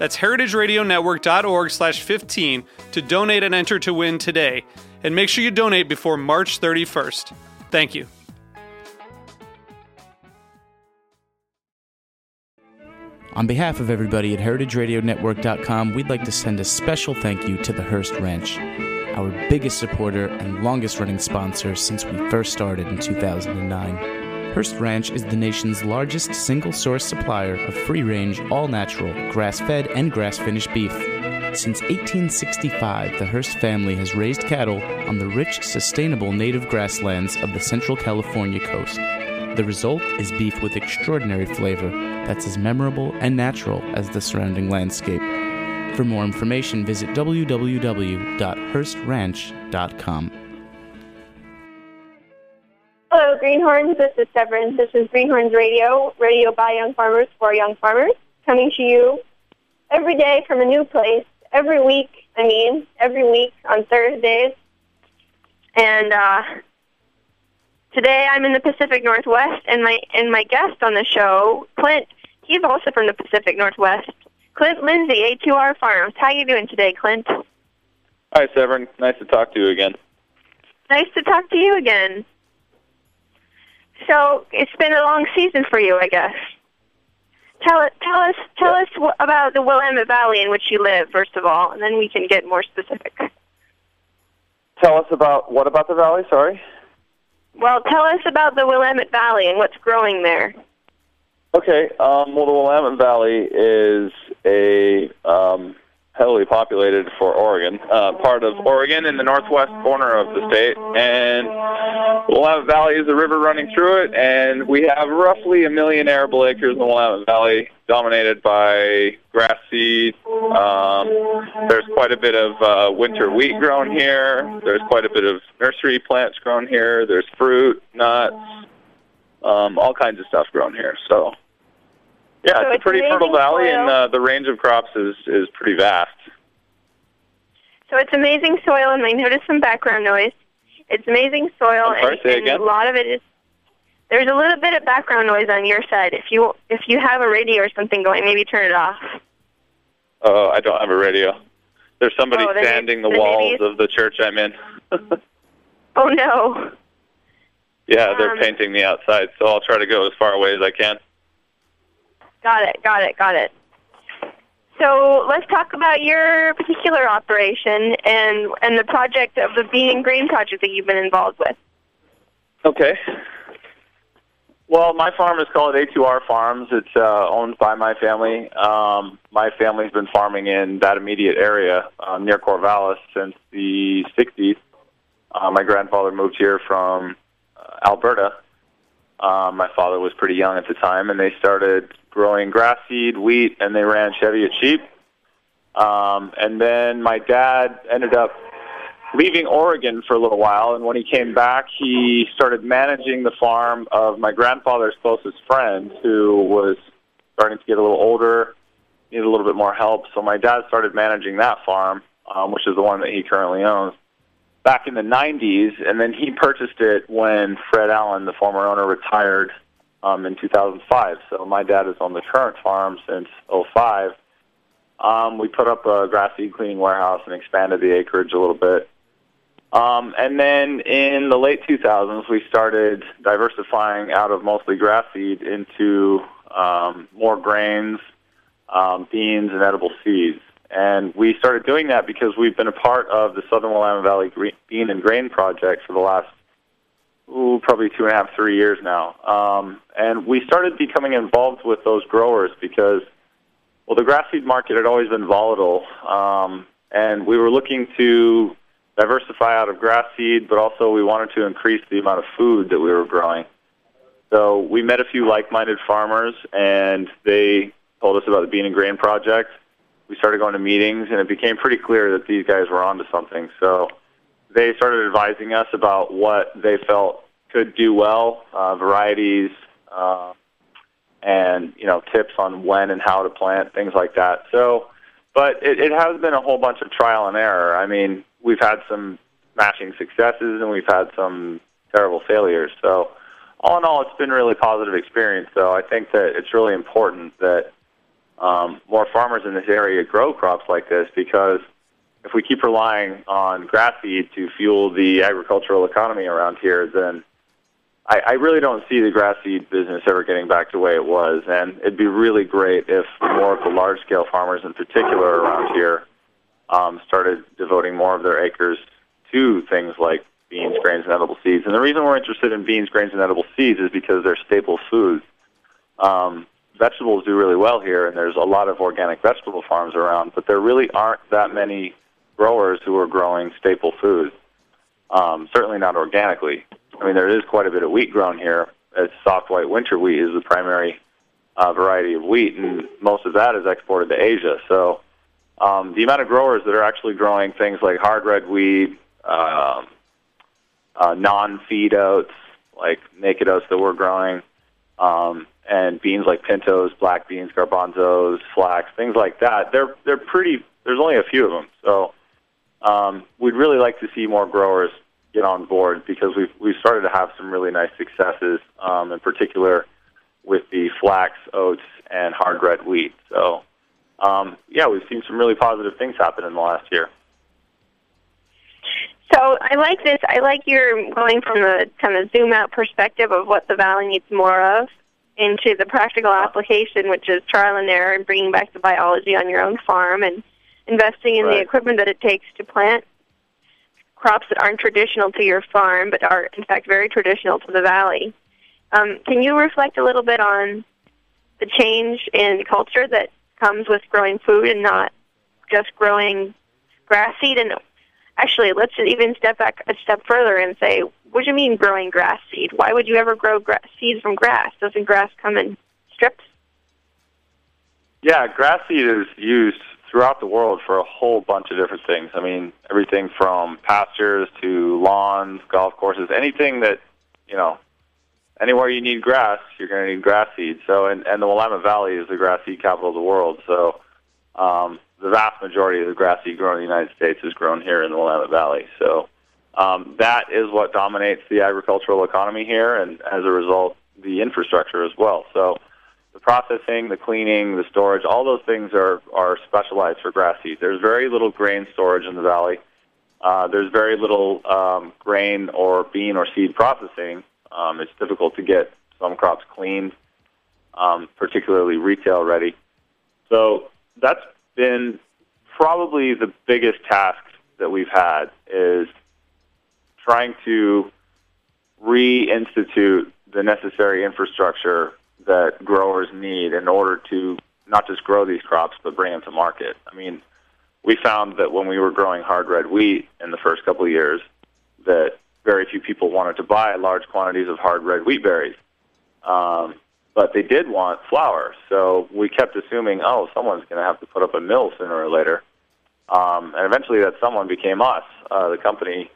That's heritageradionetwork.org slash 15 to donate and enter to win today. And make sure you donate before March 31st. Thank you. On behalf of everybody at heritageradionetwork.com, we'd like to send a special thank you to the Hearst Ranch, our biggest supporter and longest running sponsor since we first started in 2009. Hearst Ranch is the nation's largest single source supplier of free range, all natural, grass fed, and grass finished beef. Since 1865, the Hearst family has raised cattle on the rich, sustainable native grasslands of the central California coast. The result is beef with extraordinary flavor that's as memorable and natural as the surrounding landscape. For more information, visit www.hearstranch.com. Greenhorns. This is Severine. This is Greenhorns Radio, radio by young farmers for young farmers, coming to you every day from a new place, every week, I mean, every week on Thursdays. And uh, today I'm in the Pacific Northwest, and my and my guest on the show, Clint, he's also from the Pacific Northwest. Clint Lindsey, A2R Farms. How you doing today, Clint? Hi, Severine. Nice to talk to you again. Nice to talk to you again. So it's been a long season for you, I guess. Tell tell us tell us wh- about the Willamette Valley in which you live, first of all, and then we can get more specific. Tell us about what about the valley? Sorry. Well, tell us about the Willamette Valley and what's growing there. Okay. Um, well, the Willamette Valley is a um, heavily populated for Oregon, uh, part of Oregon in the northwest corner of the state. And Willamette Valley is a river running through it, and we have roughly a million arable acres in the Willamette Valley, dominated by grass seed. Um, there's quite a bit of uh, winter wheat grown here. There's quite a bit of nursery plants grown here. There's fruit, nuts, um, all kinds of stuff grown here. So yeah, So it's a pretty fertile valley, soil. and uh, the range of crops is is pretty vast. So it's amazing soil, and I noticed some background noise. It's amazing soil, sorry, and, and a lot of it is. There's a little bit of background noise on your side. If you if you have a radio or something going, maybe turn it off. Oh, I don't have a radio. There's somebody Oh, sanding the walls of the church I'm in. Oh no. yeah, they're Um, painting the outside, so I'll try to go as far away as I can. Got it, got it, got it. So let's talk about your particular operation and and the project of the Bean and Grain project that you've been involved with. Okay. Well, my farm is called A2R Farms. It's uh, owned by my family. Um, my family's been farming in that immediate area uh, near Corvallis since the 60s. Uh, my grandfather moved here from uh, Alberta. Um, my father was pretty young at the time, and they started growing grass seed, wheat, and they ran Cheviot sheep. Um, and then my dad ended up leaving Oregon for a little while, and when he came back, he started managing the farm of my grandfather's closest friend, who was starting to get a little older, needed a little bit more help. So my dad started managing that farm, um, which is the one that he currently owns, back in the 90s, and then he purchased it when Fred Allen, the former owner, retired um, in 2005. So my dad has owned the current farm since '05. Um, we put up a grass seed cleaning warehouse and expanded the acreage a little bit. Um, and then in the late 2000s, we started diversifying out of mostly grass seed into um, more grains, um, beans, and edible seeds. And we started doing that because we've been a part of the Southern Willamette Valley Gre- Bean and Grain Project for the last ooh, probably two and a half, three years now. Um, and we started becoming involved with those growers because, well, the grass seed market had always been volatile, um, and we were looking to diversify out of grass seed, but also we wanted to increase the amount of food that we were growing. So we met a few like-minded farmers, and they told us about the Bean and Grain Project. We started going to meetings, and it became pretty clear that these guys were onto something. So they started advising us about what they felt could do well, uh, varieties, uh, and you know tips on when and how to plant, things like that. So, but it, it has been a whole bunch of trial and error. I mean, we've had some smashing successes, and we've had some terrible failures. So, all in all, it's been a really positive experience. So, I think that it's really important that um, more farmers in this area grow crops like this because if we keep relying on grass seed to fuel the agricultural economy around here, then I, I really don't see the grass seed business ever getting back to the way it was. And it'd be really great if more of the large scale farmers, in particular around here, um, started devoting more of their acres to things like beans, grains, and edible seeds. And the reason we're interested in beans, grains, and edible seeds is because they're staple foods. Um, vegetables do really well here, and there's a lot of organic vegetable farms around, but there really aren't that many growers who are growing staple foods. Um, certainly not organically. I mean, there is quite a bit of wheat grown here. It's soft white winter wheat is the primary uh, variety of wheat, and most of that is exported to Asia. So um, the amount of growers that are actually growing things like hard red wheat, uh, uh, non-feed oats like naked oats that we're growing, um, and beans like pintos, black beans, garbanzos, flax, things like that. They're they're pretty. There's only a few of them, so um, we'd really like to see more growers get on board because we've we've started to have some really nice successes, um, in particular with the flax, oats, and hard red wheat. So, um, yeah, we've seen some really positive things happen in the last year. So I like this. I like your going from the kind of zoom out perspective of what the valley needs more of into the practical application, which is trial and error and bringing back the biology on your own farm and investing in Right. the equipment that it takes to plant crops that aren't traditional to your farm, but are in fact very traditional to the valley. Um, can you reflect a little bit on the change in culture that comes with growing food and not just growing grass seed? And actually, let's even step back a step further and say, what do you mean growing grass seed? Why would you ever grow gra- seeds from grass? Doesn't grass come in strips? Yeah, grass seed is used throughout the world for a whole bunch of different things. I mean, everything from pastures to lawns, golf courses, anything that, you know, anywhere you need grass, you're going to need grass seed. So, and, and the Willamette Valley is the grass seed capital of the world. So, um, the vast majority of the grass seed grown in the United States is grown here in the Willamette Valley. So, um, that is what dominates the agricultural economy here, and as a result, the infrastructure as well. So, the processing, the cleaning, the storage, all those things are, are specialized for grass seed. There's very little grain storage in the valley. Uh, there's very little um, grain or bean or seed processing. Um, it's difficult to get some crops cleaned, um, particularly retail ready. So that's been probably the biggest task that we've had is trying to reinstitute the necessary infrastructure that growers need in order to not just grow these crops but bring them to market. I mean, we found that when we were growing hard red wheat in the first couple of years, that very few people wanted to buy large quantities of hard red wheat berries. Um, but they did want flour. So we kept assuming, oh, someone's going to have to put up a mill sooner or later. Um, and eventually that someone became us. Uh, the company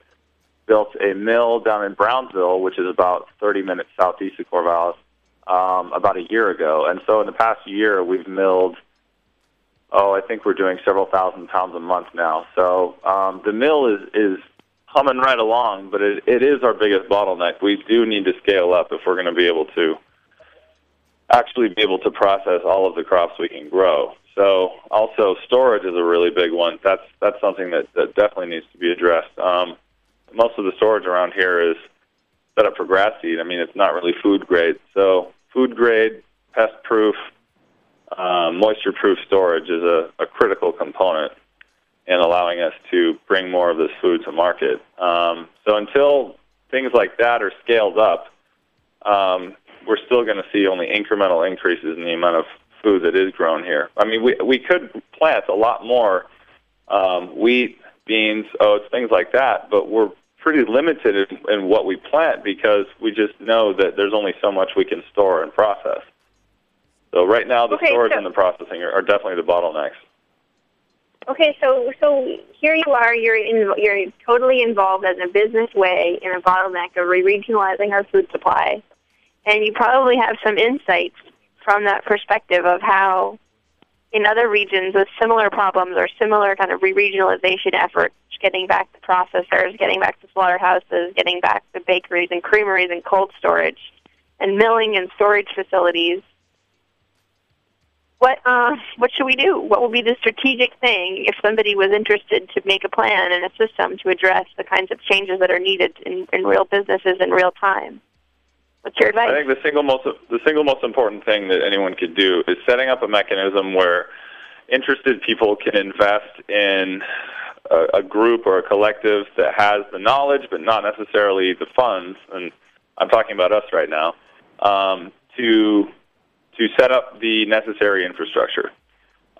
built a mill down in Brownsville, which is about 30 minutes southeast of Corvallis, um, about a year ago. And so in the past year, we've milled, oh, I think we're doing several thousand pounds a month now. So um, the mill is, is humming right along, but it, it is our biggest bottleneck. We do need to scale up if we're going to be able to actually be able to process all of the crops we can grow. So also storage is a really big one. That's that's something that, that definitely needs to be addressed. Um, most of the storage around here is set up for grass seed. I mean, it's not really food grade. So food grade, pest proof, uh, moisture proof storage is a, a critical component in allowing us to bring more of this food to market. Um, so until things like that are scaled up, um, we're still going to see only incremental increases in the amount of food that is grown here. I mean, we we could plant a lot more um, wheat, beans, oats, things like that, but we're pretty limited in, in what we plant because we just know that there's only so much we can store and process. So right now, the Okay, storage so- and the processing are, are definitely the bottlenecks. Okay, so so here you are. You're in, you're totally involved as a business way in a bottleneck of re-regionalizing our food supply, and you probably have some insights from that perspective of how, in other regions with similar problems or similar kind of re-regionalization efforts, getting back to processors, getting back to slaughterhouses, getting back to bakeries and creameries and cold storage, and milling and storage facilities what uh, what should we do? What will be the strategic thing if somebody was interested to make a plan and a system to address the kinds of changes that are needed in, in real businesses in real time? What's your advice? I think the single most the single most important thing that anyone could do is setting up a mechanism where interested people can invest in a, a group or a collective that has the knowledge but not necessarily the funds. And I'm talking about us right now um, to to set up the necessary infrastructure.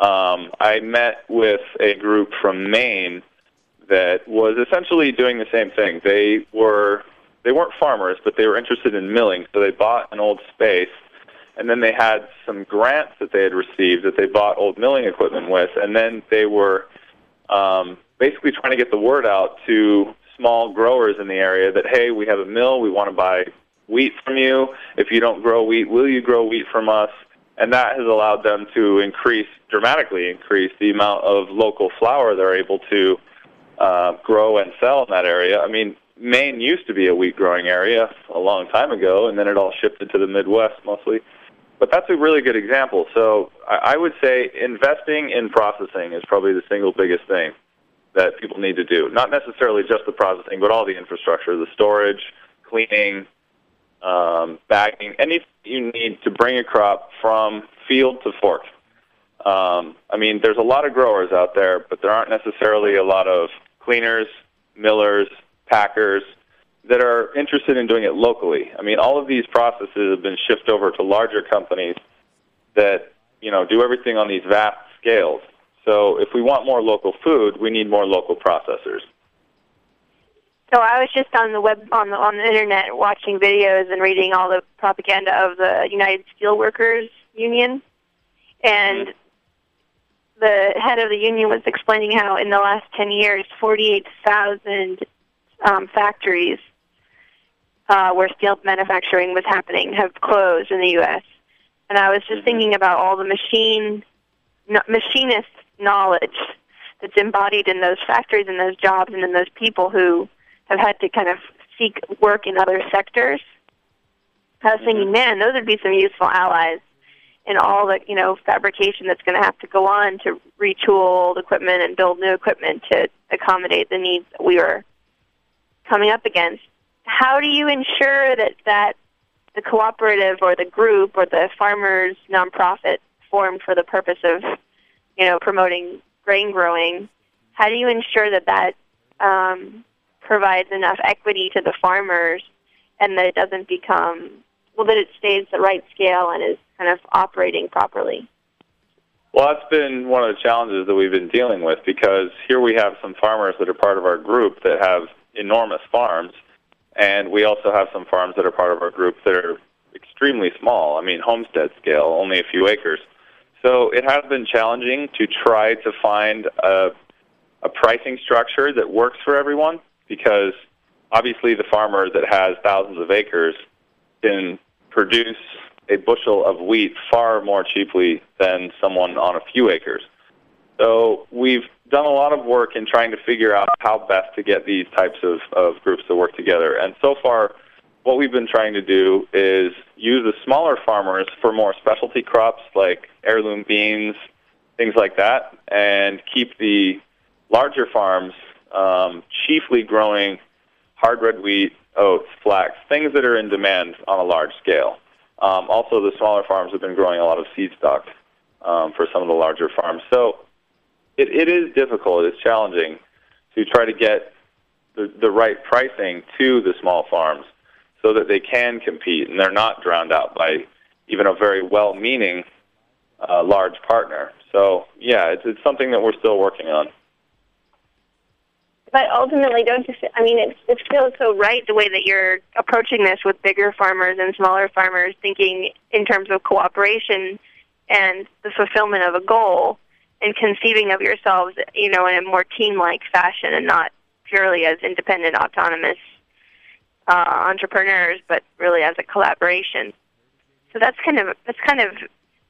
Um, I met with a group from Maine that was essentially doing the same thing. They were they weren't farmers, but they were interested in milling, so they bought an old space, and then they had some grants that they had received that they bought old milling equipment with, and then they were um, basically trying to get the word out to small growers in the area that hey, we have a mill, we want to buy wheat from you. If you don't grow wheat, will you grow wheat from us? And that has allowed them to increase, dramatically increase the amount of local flour they're able to uh, grow and sell in that area. I mean, Maine used to be a wheat growing area a long time ago, and then it all shifted to the Midwest mostly. But that's a really good example. So I would say investing in processing is probably the single biggest thing that people need to do. Not necessarily just the processing, but all the infrastructure, the storage, cleaning, um, bagging, anything you need to bring a crop from field to fork. Um, I mean, there's a lot of growers out there, but there aren't necessarily a lot of cleaners, millers, packers that are interested in doing it locally. I mean, all of these processes have been shifted over to larger companies that you know do everything on these vast scales. So, if we want more local food, we need more local processors. So I was just on the web on the on the internet watching videos and reading all the propaganda of the United Steelworkers Union, and mm-hmm. the head of the union was explaining how in the last ten years, forty-eight thousand um, factories uh, where steel manufacturing was happening have closed in the U.S. And I was just thinking about all the machine no, machinist knowledge that's embodied in those factories and those jobs and in those people who have had to kind of seek work in other sectors. I was thinking, man, those would be some useful allies in all the you know fabrication that's going to have to go on to retool old equipment and build new equipment to accommodate the needs that we were coming up against. How do you ensure that that the cooperative or the group or the farmers nonprofit formed for the purpose of you know promoting grain growing? How do you ensure that that um, provides enough equity to the farmers and that it doesn't become well that it stays the right scale and is kind of operating properly Well, that's been one of the challenges that we've been dealing with because here we have some farmers that are part of our group that have enormous farms, and we also have some farms that are part of our group that are extremely small. I mean, homestead scale, only a few acres. So it has been challenging to try to find a, a pricing structure that works for everyone because obviously the farmer that has thousands of acres can produce a bushel of wheat far more cheaply than someone on a few acres. So we've done a lot of work in trying to figure out how best to get these types of, of groups to work together. And so far, what we've been trying to do is use the smaller farmers for more specialty crops like heirloom beans, things like that, and keep the larger farms um, chiefly growing hard red wheat, oats, flax, things that are in demand on a large scale. Um, also, the smaller farms have been growing a lot of seed stock um, for some of the larger farms. So it, it is difficult. It's challenging to try to get the, the right pricing to the small farms so that they can compete and they're not drowned out by even a very well-meaning uh, large partner. So yeah, it's, it's something that we're still working on. But ultimately, don't you? I mean, it it feels so right the way that you're approaching this with bigger farmers and smaller farmers, thinking in terms of cooperation and the fulfillment of a goal, and conceiving of yourselves, you know, in a more team-like fashion, and not purely as independent, autonomous uh, entrepreneurs, but really as a collaboration. So that's kind of that's kind of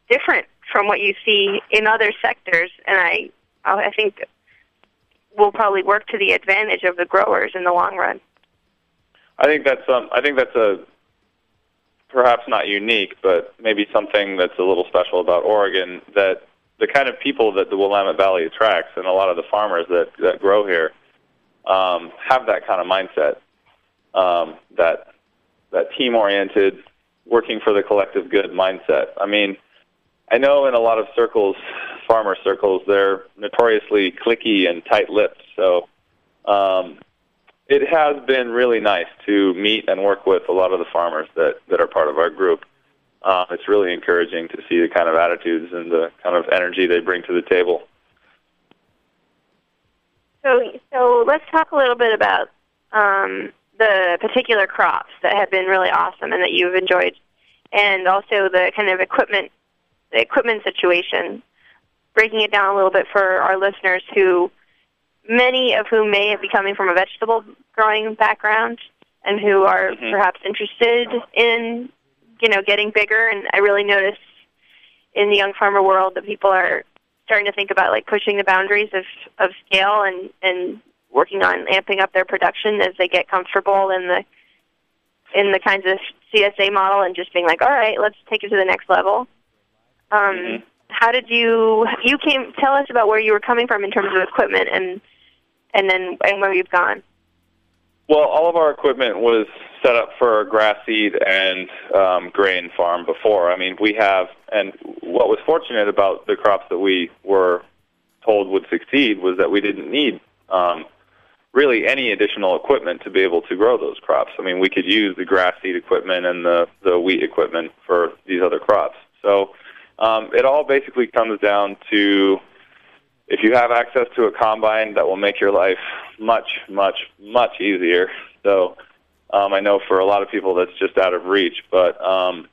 different from what you see in other sectors, and I I think will probably work to the advantage of the growers in the long run. I think that's um, I think that's a perhaps not unique, but maybe something that's a little special about Oregon that the kind of people that the Willamette Valley attracts and a lot of the farmers that that grow here um, have that kind of mindset, um, that that team oriented, working for the collective good mindset. I mean, I know in a lot of circles, farmer circles, they're notoriously cliquey and tight-lipped. So um, it has been really nice to meet and work with a lot of the farmers that that are part of our group. Uh, it's really encouraging to see the kind of attitudes and the kind of energy they bring to the table. So, so let's talk a little bit about um, the particular crops that have been really awesome and that you've enjoyed, and also the kind of equipment the equipment situation, breaking it down a little bit for our listeners who, many of whom may be coming from a vegetable growing background and who are mm-hmm. perhaps interested in, you know, getting bigger. And I really notice in the young farmer world that people are starting to think about like pushing the boundaries of, of scale and, and working on amping up their production as they get comfortable in the in the kinds of CSA model and just being like, all right, let's take it to the next level. Um, mm-hmm. How did you you came? Tell us about where you were coming from in terms of equipment and and then and where you've gone. Well, all of our equipment was set up for grass seed and um, grain farm before. I mean, we have, and what was fortunate about the crops that we were told would succeed was that we didn't need um, really any additional equipment to be able to grow those crops. I mean, we could use the grass seed equipment and the, the wheat equipment for these other crops. So um, it all basically comes down to if you have access to a combine, that will make your life much, much, much easier. So um, I know for a lot of people that's just out of reach, but um,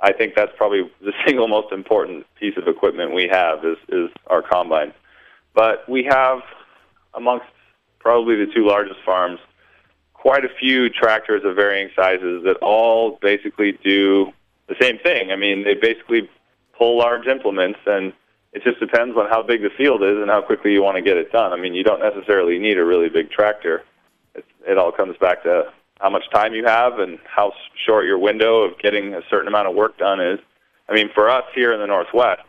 I think that's probably the single most important piece of equipment we have is, is our combine. But we have, amongst probably the two largest farms, quite a few tractors of varying sizes that all basically do the same thing. I mean, they basically pull large implements, and it just depends on how big the field is and how quickly you want to get it done. I mean, you don't necessarily need a really big tractor. It, it all comes back to how much time you have and how short your window of getting a certain amount of work done is. I mean, for us here in the Northwest,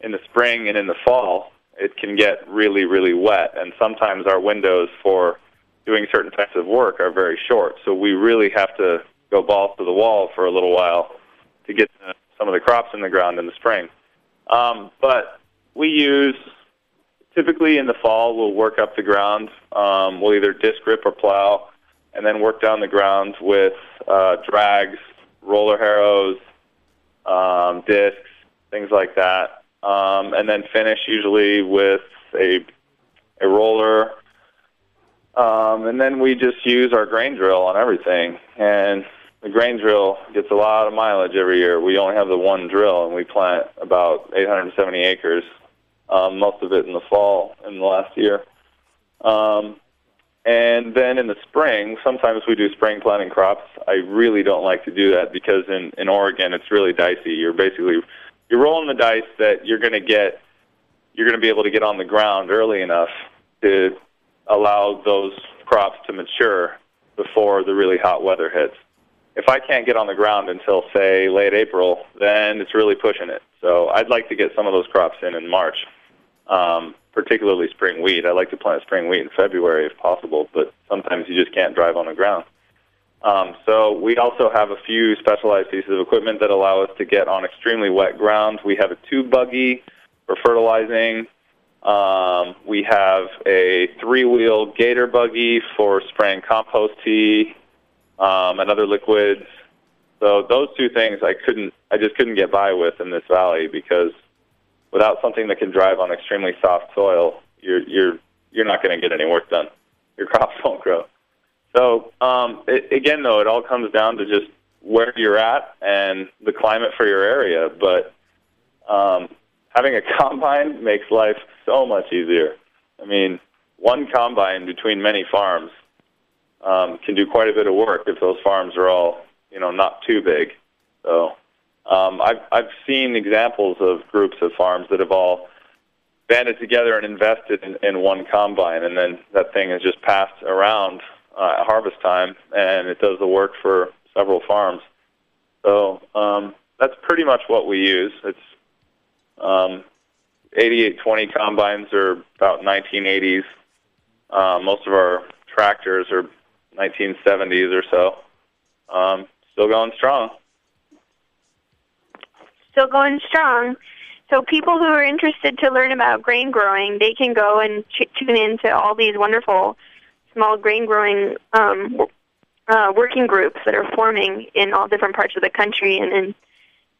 in the spring and in the fall, it can get really, really wet, and sometimes our windows for doing certain types of work are very short. So we really have to go balls to the wall for a little while to get uh, some of the crops in the ground in the spring. Um, but we use typically in the fall we'll work up the ground. Um, we'll either disc rip or plow, and then work down the ground with uh, drags, roller harrows, um, discs, things like that, um, and then finish usually with a a roller. Um, and then we just use our grain drill on everything. And the grain drill gets a lot of mileage every year. We only have the one drill, and we plant about 870 acres, um, most of it in the fall in the last year. Um, and then in the spring, sometimes we do spring planting crops. I really don't like to do that because in, in Oregon, it's really dicey. You're basically you're rolling the dice that you're going to get you're going to be able to get on the ground early enough to allow those crops to mature before the really hot weather hits if I can't get on the ground until say late April, then it's really pushing it. So I'd like to get some of those crops in in March, um, particularly spring wheat. I like to plant spring wheat in February if possible, but sometimes you just can't drive on the ground. Um, so we also have a few specialized pieces of equipment that allow us to get on extremely wet ground. We have a tube buggy for fertilizing. Um, we have a three-wheel gator buggy for spraying compost tea um, and other liquids. So those two things I couldn't, I just couldn't get by with in this valley because without something that can drive on extremely soft soil, you're you're you're not going to get any work done. Your crops won't grow. So um, it, again, though, it all comes down to just where you're at and the climate for your area. But um, having a combine makes life so much easier. I mean, one combine between many farms um, can do quite a bit of work if those farms are all, you know, not too big. So um, I've I've seen examples of groups of farms that have all banded together and invested in, in one combine, and then that thing is just passed around uh, at harvest time, and it does the work for several farms. So um, that's pretty much what we use. It's um, 8820 combines are about 1980s. Uh, most of our tractors are 1970s or so. Um, still going strong. Still going strong. So people who are interested to learn about grain growing, they can go and ch- tune into all these wonderful small grain growing um, uh, working groups that are forming in all different parts of the country. And in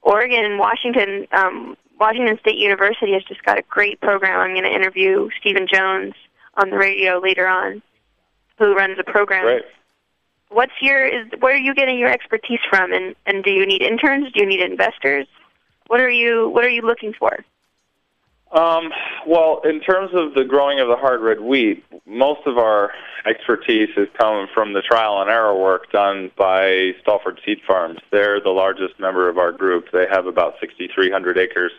Oregon and Washington, um, Washington State University has just got a great program. I'm going to interview Stephen Jones on the radio later on, who runs the program. Right. What's your is where are you getting your expertise from, and and do you need interns? Do you need investors? What are you What are you looking for? Um, well, in terms of the growing of the hard red wheat, most of our expertise is coming from the trial and error work done by Stalford Seed Farms. They're the largest member of our group. They have about 6,300 acres.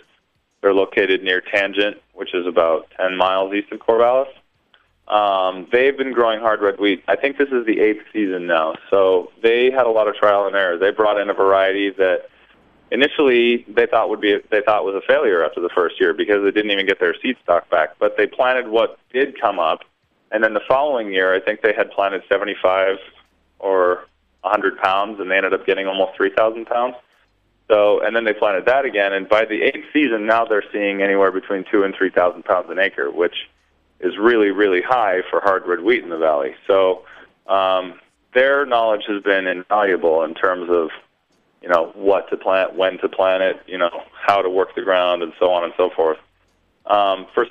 They're located near Tangent, which is about 10 miles east of Corvallis. Um, they've been growing hard red wheat. I think this is the eighth season now. So they had a lot of trial and error. They brought in a variety that initially they thought would be they thought was a failure after the first year because they didn't even get their seed stock back. But they planted what did come up, and then the following year I think they had planted 75 or 100 pounds, and they ended up getting almost 3,000 pounds. So and then they planted that again, and by the eighth season now they're seeing anywhere between two and 3,000 pounds an acre, which is really really high for hard red wheat in the valley. So um, their knowledge has been invaluable in terms of you know, what to plant, when to plant it, you know, how to work the ground, and so on and so forth. Um, for